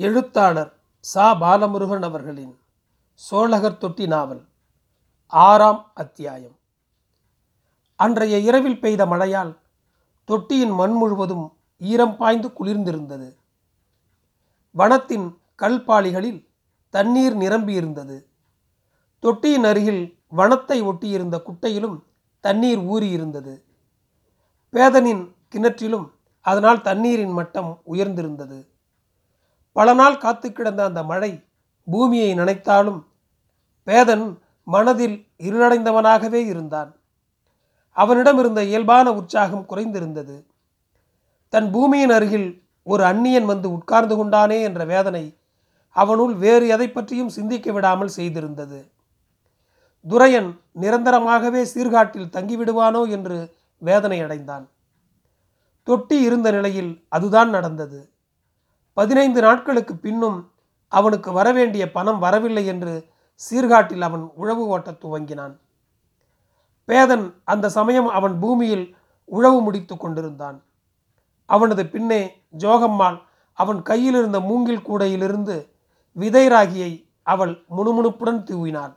எழுத்தாளர் சா. பாலமுருகன் அவர்களின் சோழகர் தொட்டி நாவல் ஆறாம் அத்தியாயம். அன்றைய இரவில் பெய்த மழையால் தொட்டியின் மண் முழுவதும் ஈரம் பாய்ந்து குளிர்ந்திருந்தது. வனத்தின் கல்பாளிகளில் தண்ணீர் நிரம்பியிருந்தது. தொட்டியின் அருகில் வனத்தை ஒட்டியிருந்த குட்டையிலும் தண்ணீர் ஊறியிருந்தது. பேதனின் கிணற்றிலும் அதனால் தண்ணீரின் மட்டம் உயர்ந்திருந்தது. பல நாள் காத்து கிடந்த அந்த மழை பூமியை நனைத்தாலும் பேதன் மனதில் இருளடைந்தவனாகவே இருந்தான். அவனிடம் இருந்த இயல்பான உற்சாகம் குறைந்திருந்தது. தன் பூமியின் அருகில் ஒரு அந்நியன் வந்து உட்கார்ந்து கொண்டானே என்ற வேதனை அவனுள் வேறு எதை பற்றியும் சிந்திக்க விடாமல் செய்திருந்தது. துரையன் நிரந்தரமாகவே சீர்காட்டில் தங்கிவிடுவானோ என்று வேதனை அடைந்தான் தொட்டி இருந்த நிலையில் அதுதான் நடந்தது. பதினைந்து நாட்களுக்கு பின்னும் அவனுக்கு வரவேண்டிய பணம் வரவில்லை என்று சீர்காட்டில் அவன் உழவு ஓட்டத் துவங்கினான். பேதன் அந்த சமயம் அவன் பூமியில் உழவு முடித்து கொண்டிருந்தான். அவனது பின்னே ஜோகம்மாள் அவன் கையில் இருந்த மூங்கில் கூடையிலிருந்து விதை ராகியை அவள் முணுமுணுப்புடன் தூவினாள்.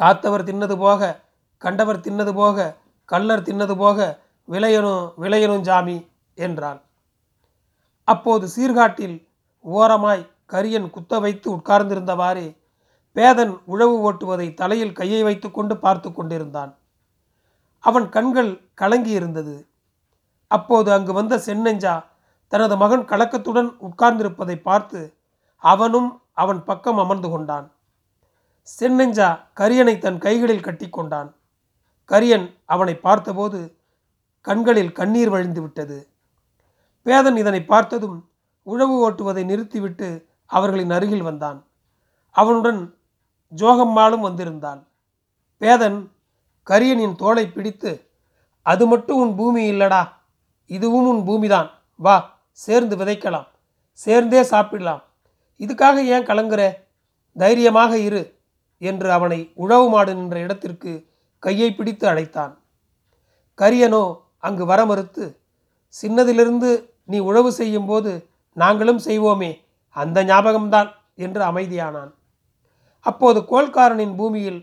காத்தவர் தின்னது போக கண்டவர் தின்னது போக கள்ளர் தின்னது போக விளையணும் விளையணும் ஜாமி என்றாள். அப்போது சீர்காட்டில் ஓரமாய் கரியன் குத்த வைத்து உட்கார்ந்திருந்தவாறே பேதன் உழவு ஓட்டுவதை தலையில் கையை வைத்துக்கொண்டு பார்த்து கொண்டிருந்தான். அவன் கண்கள் கலங்கியிருந்தது. அப்போது அங்கு வந்த சென்னெஞ்சா தனது மகன் கலக்கத்துடன் உட்கார்ந்திருப்பதை பார்த்து அவனும் அவன் பக்கம் அமர்ந்து கொண்டான். சென்னெஞ்சா கரியனை தன் கைகளில் கட்டி கொண்டான். கரியன் அவனை பார்த்தபோது கண்களில் கண்ணீர் வழிந்து விட்டது. பேதன் இதனை பார்த்ததும் உழவு ஓட்டுவதை நிறுத்திவிட்டு அவர்களின் அருகில் வந்தான். அவனுடன் ஜோகம்மாளும் வந்திருந்தான் பேதன் கரியனின் தோளை பிடித்து அது மட்டும் உன் பூமி இல்லடா. இதுவும் உன் பூமிதான். வா சேர்ந்து விதைக்கலாம். சேர்ந்தே சாப்பிடலாம். இதுக்காக ஏன் கலங்குற? தைரியமாக இரு என்று அவனை உழவு மாடு நின்ற இடத்திற்கு கையை பிடித்து அழைத்தான். கரியனோ அங்கு வர மறுத்து சின்னதிலிருந்து நீ உழவு செய்யும் போது நாங்களும் செய்வோமே அந்த ஞாபகம்தான் என்று அமைதியானான். அப்போது கோல்காரனின் பூமியில்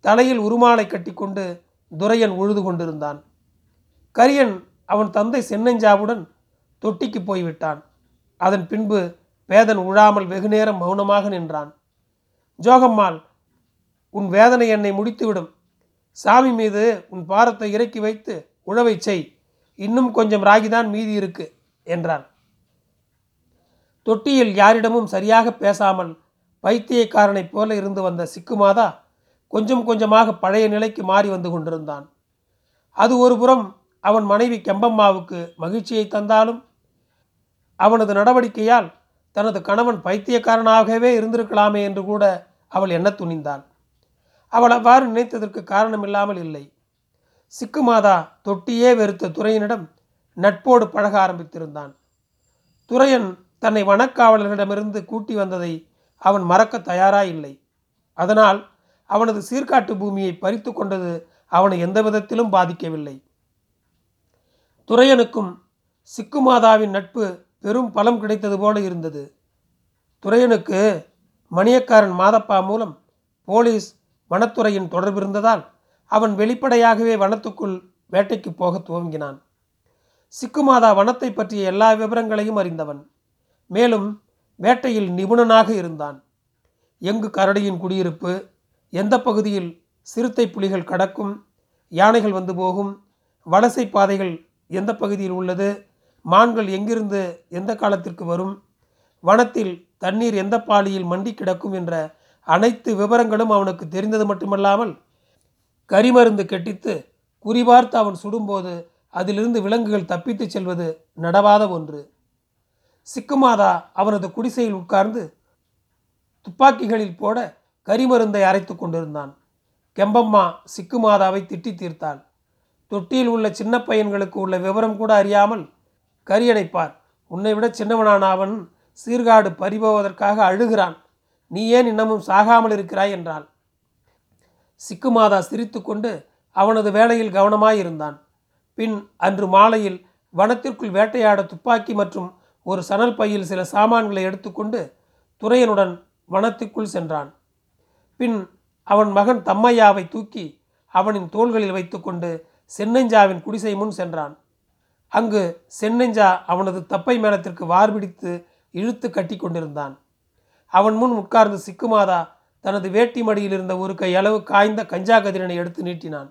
தலையில் உருமாலை கட்டிக்கொண்டு துரையன் உழுது கொண்டிருந்தான். கரியன் அவன் தந்தை சென்னஞ்சாவுடன் தொட்டிக்கு போய்விட்டான். அதன் பின்பு வேதன் உழாமல் வெகுநேரம் மௌனமாக நின்றான். ஜோகம்மாள் உன் வேதனை என்னை முடித்துவிடும். சாமி மீது உன் பாரத்தை இறக்கி வைத்து உழவை செய். இன்னும் கொஞ்சம் ராகிதான் மீதி இருக்கு. என்றான் தொட்டியில் யாரிடமும் சரியாக பேசாமல் பைத்தியக்காரனைப் போல இருந்து வந்த சிக்குமாதா கொஞ்சம் கொஞ்சமாக பழைய நிலைக்கு மாறி வந்து கொண்டிருந்தான். அது ஒருபுறம் அவன் மனைவி கெம்பம்மாவுக்கு மகிழ்ச்சியை தந்தாலும் அவனது நடவடிக்கையால் தனது கணவன் பைத்தியக்காரனாகவே இருந்திருக்கலாமே என்று கூட அவள் எண்ண துணிந்தாள். அவள் அவ்வாறு நினைத்ததற்கு காரணமில்லாமல் இல்லை. சிக்குமாதா தொட்டியே வெறுத்த துறையினிடம் நட்போடு பழக ஆரம்பித்திருந்தான். துரையன் தன்னை வனக்காவலர்களிடமிருந்து கூட்டி வந்ததை அவன் மறக்க தயாராயில்லை. அதனால் அவனது சீர்காட்டு பூமியை பறித்து கொண்டது அவனை எந்த விதத்திலும் பாதிக்கவில்லை. துரையனுக்கும் சிக்குமாதாவின் நட்பு பெரும் பலம் கிடைத்தது போல இருந்தது. துரையனுக்கு மணியக்காரன் மாதப்பா மூலம் போலீஸ் வனத்துறையின் தொடர்பு இருந்ததால் அவன் வெளிப்படையாகவே வனத்துக்குள் வேட்டைக்கு போக துவங்கினான். சிக்குமாதா வனத்தை பற்றிய எல்லா விவரங்களையும் அறிந்தவன். மேலும் வேட்டையில் நிபுணனாக இருந்தான். எங்கு கரடியின் குடியிருப்பு எந்த பகுதியில் சிறுத்தை புலிகள் கடக்கும் யானைகள் வந்து போகும் வலசை பாதைகள் எந்த பகுதியில் உள்ளது மான்கள் எங்கிருந்து எந்த காலத்திற்கு வரும் வனத்தில் தண்ணீர் எந்த பாலியில் மண்டி கிடக்கும் என்ற அனைத்து விவரங்களும் அவனுக்கு தெரிந்தது மட்டுமல்லாமல் கரிமருந்து கெட்டித்து குறிபார்த்து அவன் சுடும்போது அதிலிருந்து விலங்குகள் தப்பித்துச் செல்வது நடவாத ஒன்று. சிக்குமாதா அவனது குடிசையில் உட்கார்ந்து துப்பாக்கிகளில் போட கரிமருந்தை அரைத்து கொண்டிருந்தான். கெம்பம்மா சிக்குமாதாவை திட்டி தீர்த்தாள். தொட்டியில் உள்ள சின்ன பையன்களுக்கு உள்ள விவரம் கூட அறியாமல் கரியணைப்பார் உன்னை விட சின்னவனான அவன் சீர்காடு பறிபோவதற்காக அழுகிறான். நீ ஏன் இன்னமும் சாகாமல் இருக்கிறாய்? என்றாள். சிக்குமாதா சிரித்துக்கொண்டு அவனது வேலையில் கவனமாயிருந்தான். பின் அன்று மாலையில் வனத்திற்குள் வேட்டையாட துப்பாக்கி மற்றும் ஒரு சணல் பையில் சில சாமான்களை எடுத்துக்கொண்டு துரையனுடன் வனத்துக்குள் சென்றான். பின் அவன் மகன் தம்மையாவை தூக்கி அவனின் தோள்களில் வைத்துக்கொண்டு சென்னஞ்சாவின் குடிசை முன் சென்றான். அங்கு சென்னஞ்சா அவனது தப்பை மேளத்திற்கு வார்பிடித்து இழுத்து கட்டி கொண்டிருந்தான். அவன் முன் உட்கார்ந்து சிக்குமாதா தனது வேட்டி மடியில் இருந்த ஒரு கை அளவு காய்ந்த கஞ்சா கதிரனை எடுத்து நீட்டினான்.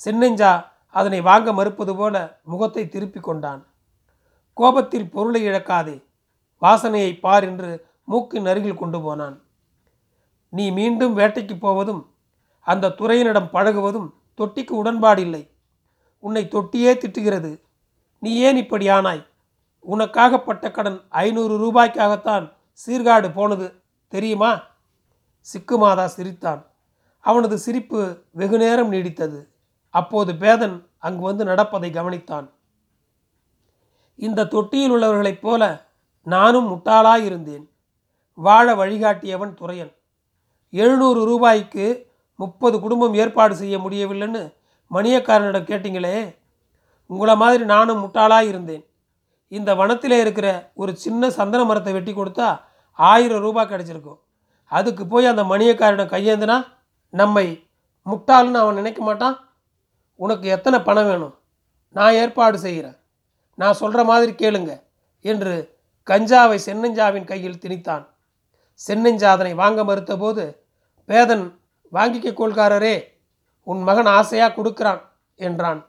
சென்னஞ்சா அதனை வாங்க மறுப்பது போல முகத்தை திருப்பி கொண்டான். கோபத்தில் பொருளை இழக்காதே வாசனையை பார் என்று மூக்கின் அருகில் கொண்டு போனான். நீ மீண்டும் வேட்டைக்கு போவதும் அந்த துறையினிடம் பழகுவதும் தொட்டிக்கு உடன்பாடில்லை. உன்னை தொட்டியே திட்டுகிறது. நீ ஏன் இப்படி ஆனாய்? உனக்காகப்பட்ட கடன் ஐநூறு ரூபாய்க்காகத்தான் சீர்காடு போனது தெரியுமா? சிக்குமாதா சிரித்தான். அவனது சிரிப்பு வெகுநேரம் நீடித்தது. அப்போது பேதன் அங்கு வந்து நடப்பதை கவனித்தான். இந்த தொட்டியில் உள்ளவர்களைப் போல நானும் முட்டாளாயிருந்தேன் வாழ வழிகாட்டியவன் துறையன். எழுநூறு ரூபாய்க்கு முப்பது குடும்பம் ஏற்பாடு செய்ய முடியவில்லைன்னு மணியக்காரனிடம் கேட்டீங்களே? உங்களை மாதிரி நானும் முட்டாளாக இருந்தேன். இந்த வனத்தில் இருக்கிற ஒரு சின்ன சந்தன மரத்தை வெட்டி கொடுத்தா ஆயிரம் ரூபாய் கிடச்சிருக்கும். அதுக்கு போய் அந்த மணியக்காரனிடம் கையேந்தினா நம்மை முட்டாள்னு அவன் நினைக்க மாட்டான்? உனக்கு எத்தனை பணம் வேணும்? நான் ஏற்பாடு செய்கிறேன். நான் சொல்கிற மாதிரி கேளுங்க என்று கஞ்சாவை சென்னஞ்சாவின் கையில் திணித்தான். சென்னஞ்சாதனை வாங்க மறுத்தபோது பேதன் வாங்கிக்க கொள்காரரே உன் மகன் ஆசையாக கொடுக்கிறான் என்றான்.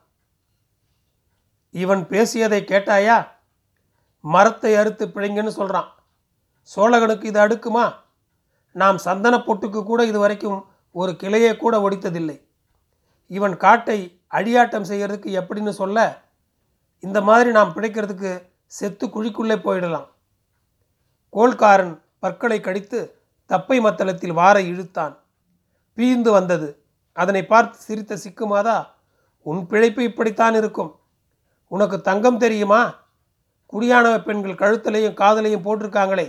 இவன் பேசியதை கேட்டாயா? மரத்தை அறுத்து பிழைங்கன்னு சொல்கிறான் சோழகனுக்கு இது அடுக்குமா? நாம் சந்தன பொட்டுக்கு கூட இது வரைக்கும் ஒரு கிளையை கூட ஒடித்ததில்லை. இவன் காட்டை அடியாட்டம் செய்கிறதுக்கு எப்படின்னு சொல்ல இந்த மாதிரி நாம் பிழைக்கிறதுக்கு செத்து குழிக்குள்ளே போயிடலாம். கோல்காரன் பற்களை கடித்து தப்பை மத்தளத்தில் வாரை இழுத்தான். பீந்து வந்தது. அதனை பார்த்து சிரித்த சிக்குமாதா உன் பிழைப்பு இப்படித்தான் இருக்கும். உனக்கு தங்கம் தெரியுமா? குடியானவ பெண்கள் கழுத்தலையும் காதலையும் போட்டிருக்காங்களே.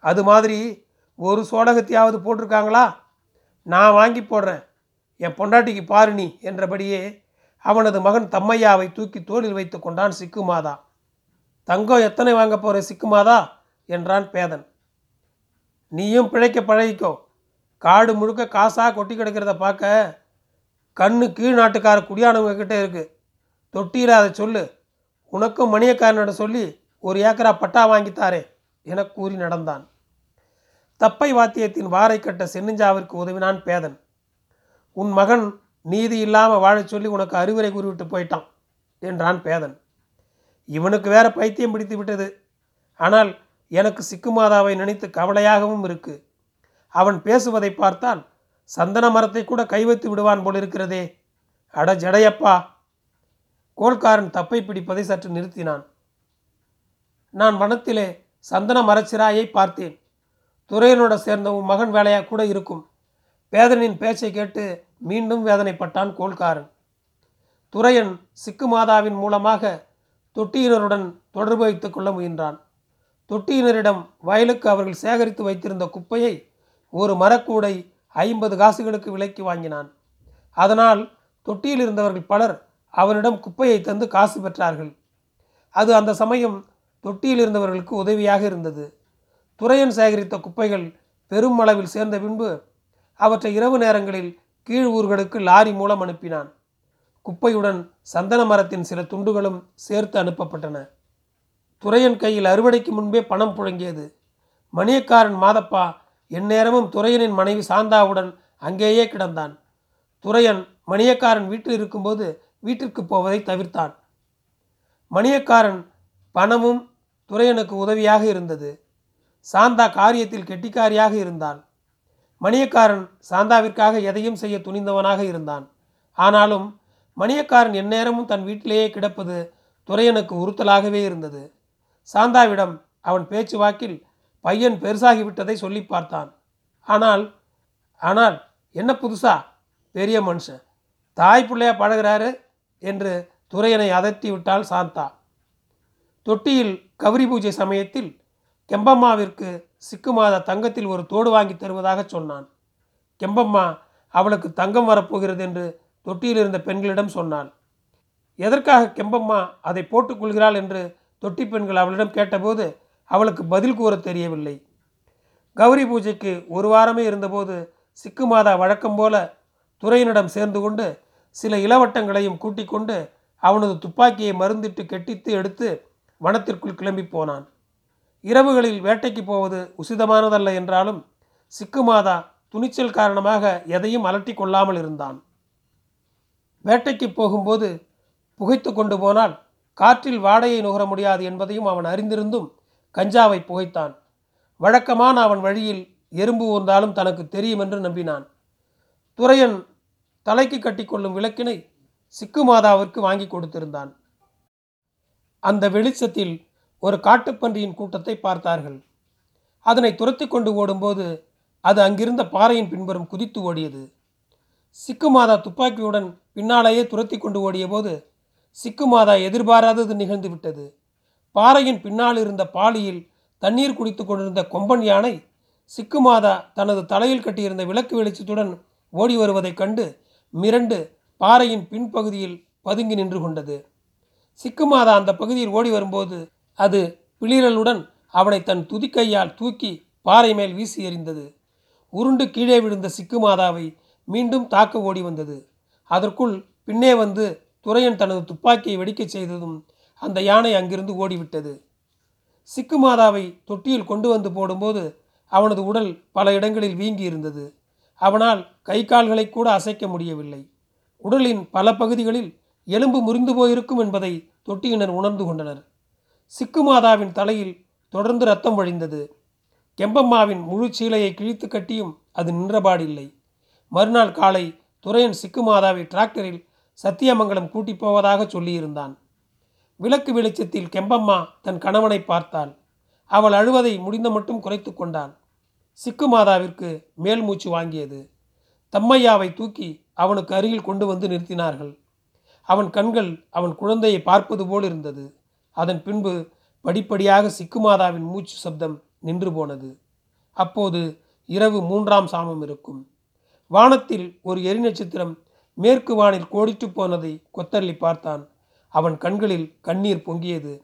அது மாதிரி ஒரு சோடகத்தையாவது போட்டிருக்காங்களா? நான் வாங்கி போடுறேன். என் பொண்டாட்டிக்கு பாரு நீ என்றபடியே அவனது மகன் தம்மையாவை தூக்கி தோளில் வைத்து கொண்டான் சிக்குமாதா. தங்கம் எத்தனை வாங்க போகிற சிக்குமாதா? என்றான் பேதன். நீயும் பிழைக்க பழகிக்கோ. காடு முழுக்க காசாக கொட்டி கிடக்கிறத பார்க்க கண்ணு கீழ் நாட்டுக்கார குடியானவங்க கிட்டே இருக்குது தொட்டியில் அதை சொல்லு. உனக்கும் மணியக்காரனோட சொல்லி ஒரு ஏக்கரா பட்டா வாங்கித்தாரே என கூறி நடந்தான். தப்பை வாத்தியத்தின் வாரை கட்ட சென்னிஞ்சாவிற்கு உதவினான் பேதன். உன் மகன் நீதி இல்லாமல் வாழச் சொல்லி உனக்கு அறிவுரை கூறிவிட்டு போயிட்டான் என்றான் பேதன். இவனுக்கு வேற பைத்தியம் பிடித்து விட்டது. ஆனால் எனக்கு சிக்குமாதாவை நினைத்து கவலையாகவும் இருக்கு. அவன் பேசுவதை பார்த்தால் சந்தன மரத்தை கூட கைவைத்து விடுவான் போல் இருக்கிறதே அட ஜடையப்பா! கோல்காரன் தப்பை பிடிப்பதை சற்று நிறுத்தினான். நான் வனத்திலே சந்தன மரச்சிராயை பார்த்தேன். துறையனோட சேர்ந்த உன் மகன் வேலையாக கூட இருக்கும். வேதனின் பேச்சை கேட்டு மீண்டும் வேதனைப்பட்டான் கோல்காரன். துரையன் சிக்கு மாதாவின் மூலமாக தொட்டியினருடன் தொடர்பு வைத்துக் கொள்ள முயன்றான். தொட்டியினரிடம் வயலுக்கு அவர்கள் சேகரித்து வைத்திருந்த குப்பையை ஒரு மரக்கூடை ஐம்பது காசுகளுக்கு விலைக்கு வாங்கினான். அதனால் தொட்டியில் இருந்தவர்கள் பலர் அவனிடம் குப்பையை தந்து காசு பெற்றார்கள். அது அந்த சமயம் தொட்டியில் இருந்தவர்களுக்கு உதவியாக இருந்தது. துறையன் சேகரித்த குப்பைகள் பெரும் அளவில் சேர்ந்த பின்பு அவற்றை இரவு நேரங்களில் கீழ் ஊர்களுக்கு லாரி மூலம் அனுப்பினான். குப்பையுடன் சந்தன மரத்தின் சில துண்டுகளும் சேர்த்து அனுப்பப்பட்டன. துரையன் கையில் அறுவடைக்கு முன்பே பணம் புழங்கியது. மணியக்காரன் மாதப்பா எந்நேரமும் துரையனின் மனைவி சாந்தாவுடன் அங்கேயே கிடந்தான். துரையன் மணியக்காரன் வீட்டில் இருக்கும்போது வீட்டிற்கு போவதை தவிர்த்தான். மணியக்காரன் பணமும் துரையனுக்கு உதவியாக இருந்தது. சாந்தா காரியத்தில் கெட்டிக்காரியாக இருந்தான். மணியக்காரன் சாந்தாவிற்காக எதையும் செய்ய துணிந்தவனாக இருந்தான். ஆனாலும் மணியக்காரன் எந்நேரமும் தன் வீட்டிலேயே கிடப்பது துரையனுக்கு உறுத்தலாகவே இருந்தது. சாந்தாவிடம் அவன் பேச்சு வாக்கில் பையன் பெருசாகிவிட்டதை சொல்லி பார்த்தான். ஆனால் ஆனால் என்ன புதுசா? பெரிய மனுஷன். தாய் பிள்ளையா பழகிறாரு? என்று துரையனை அதட்டி விட்டாள் சாந்தா. தொட்டியில் கௌரி பூஜை சமயத்தில் கெம்பம்மாவிற்கு சிக்குமாதா தங்கத்தில் ஒரு தோடு வாங்கி தருவதாக சொன்னான். கெம்பம்மா அவளுக்கு தங்கம் வரப்போகிறது என்று தொட்டியில் இருந்த பெண்களிடம் சொன்னாள். எதற்காக கெம்பம்மா அதை போட்டுக்கொள்கிறாள் என்று தொட்டி பெண்கள் அவளிடம் கேட்டபோது அவளுக்கு பதில் கூற தெரியவில்லை. கௌரி பூஜைக்கு ஒரு வாரமே இருந்தபோது சிக்கு மாதா வழக்கம் போல துறையினிடம் சேர்ந்து கொண்டு சில இளவட்டங்களையும் கூட்டிக் கொண்டு அவனது துப்பாக்கியை மருந்திட்டு கெட்டித்து எடுத்து வனத்திற்குள் கிளம்பி போனான். இரவுகளில் வேட்டைக்கு போவது உசிதமானதல்ல என்றாலும் சிக்கு மாதா துணிச்சல் காரணமாக எதையும் அலட்டி கொள்ளாமல் இருந்தான். வேட்டைக்கு போகும்போது புகைத்து கொண்டு போனால் காற்றில் வாடையை நுகர முடியாது என்பதையும் அவன் அறிந்திருந்தும் கஞ்சாவை புகைத்தான். வழக்கமான அவன் வழியில் எறும்பு ஊர்ந்தாலும் தனக்கு தெரியும் என்று நம்பினான். துரையன் தலைக்கு கட்டிக்கொள்ளும் விளக்கினை சிக்கு மாதாவிற்கு வாங்கி கொடுத்திருந்தான். அந்த வெளிச்சத்தில் ஒரு காட்டுப்பன்றியின் கூட்டத்தை பார்த்தார்கள். அதனை துரத்தி கொண்டு ஓடும்போது அது அங்கிருந்த பாறையின் பின்புறம் குதித்து ஓடியது. சிக்கு மாதா துப்பாக்கியுடன் பின்னாலேயே துரத்தி கொண்டு ஓடிய போது சிக்கு மாதா எதிர்பாராதது நிகழ்ந்து விட்டது. பாறையின் பின்னால் இருந்த பாலியில் தண்ணீர் குடித்து கொண்டிருந்த கொம்பன் யானை சிக்கு மாதா தனது தலையில் கட்டியிருந்த விளக்கு வெளிச்சத்துடன் ஓடி வருவதைக் கண்டு மிரண்டு பாறையின் பின்பகுதியில் பதுங்கி நின்று கொண்டது. சிக்கு மாதா அந்த பகுதியில் ஓடி வரும்போது அது பிளிரலுடன் அவனை தன் துதிக்கையால் தூக்கி பாறை மேல் வீசி எறிந்தது. உருண்டு கீழே விழுந்த சிக்கு மாதாவை மீண்டும் தாக்க ஓடி வந்தது. அதற்குள் பின்னே வந்து துரையன் தனது துப்பாக்கியை வெடிக்கச் செய்ததும் அந்த யானை அங்கிருந்து ஓடிவிட்டது. சிக்கு மாதாவை தொட்டியில் கொண்டு வந்து போடும்போது அவனது உடல் பல இடங்களில் வீங்கி இருந்தது. அவனால் கை கால்களை கூட அசைக்க முடியவில்லை. உடலின் பல பகுதிகளில் எலும்பு முறிந்து போயிருக்கும் என்பதை தொட்டியினர் உணர்ந்து கொண்டனர். சிக்குமாதாவின் தலையில் தொடர்ந்து ரத்தம் வழிந்தது. கெம்பம்மாவின் முழு சீலையை கிழித்து கட்டியும் அது நின்றபாடில்லை. மறுநாள் காலை துரையன் சிக்குமாதாவை டிராக்டரில் சத்தியமங்கலம் கூட்டிப் போவதாக சொல்லியிருந்தான். விளக்கு வெளிச்சத்தில் கெம்பம்மா தன் கணவனை பார்த்தாள். அவள் அழுவதை முடிந்த மட்டும் குறைத்து கொண்டாள். சிக்குமாதாவிற்கு மேல் மூச்சு வாங்கியது. தம்மையாவை தூக்கி அவனுக்கு அருகில் கொண்டு வந்து நிறுத்தினார்கள். அவன் கண்கள் அவன் குழந்தையை பார்ப்பது போல் இருந்தது. அதன் பின்பு படிப்படியாக சிக்குமாதாவின் மூச்சு சப்தம் நின்று போனது. அப்போது இரவு மூன்றாம் சாமம் இருக்கும். வானத்தில் ஒரு எரிநட்சத்திரம் மேற்கு வானில் கோடிட்டு போனதை கொத்தள்ளி பார்த்தான். அவன் கண்களில் கண்ணீர் பொங்கியது.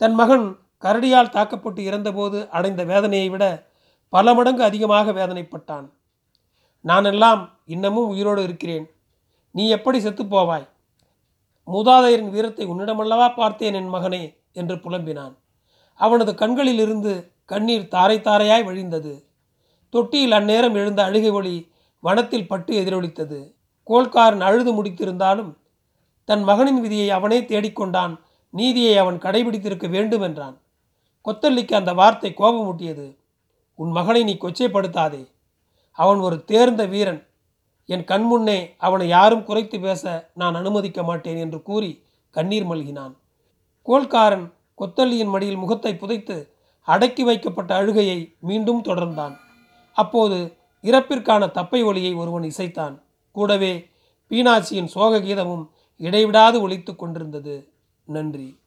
தன் மகன் கரடியால் தாக்கப்பட்டு இறந்தபோது அடைந்த வேதனையை விட பல மடங்கு அதிகமாக வேதனைப்பட்டான். நானெல்லாம் இன்னமும் உயிரோடு இருக்கிறேன். நீ எப்படி செத்துப்போவாய் மூதாதையரின் வீரத்தை உன்னிடமல்லவா பார்த்தேன் என் மகனே என்று புலம்பினான். அவனது கண்களில் இருந்து கண்ணீர் தாரை தாரையாய் வழிந்தது. தொட்டியில் அந்நேரம் எழுந்த அழுகை ஒளி வனத்தில் பட்டு எதிரொலித்தது. கோல்காரன் அழுது முடித்திருந்தாலும் தன் மகனின் விதியை அவனே தேடிக்கொண்டான். நீதியை அவன் கடைபிடித்திருக்க வேண்டும் என்றான் கொத்தல்லிக்கு அந்த வார்த்தை கோபமூட்டியது. உன் மகனை நீ கொச்சைப்படுத்தாதே. அவன் ஒரு தேர்ந்த வீரன். என் கண்முன்னே அவனை யாரும் குறைத்து பேச நான் அனுமதிக்க மாட்டேன் என்று கூறி கண்ணீர் மல்கினான். கோல்காரன் கொத்தல்லியின் மடியில் முகத்தை புதைத்து அடக்கி வைக்கப்பட்ட அழுகையை மீண்டும் தொடர்ந்தான். அப்போது இறப்பிற்கான தப்பை ஒளியை ஒருவன் இசைத்தான். கூடவே பீனாட்சியின் சோக கீதமும் இடைவிடாது ஒலித்து கொண்டிருந்தது. நன்றி.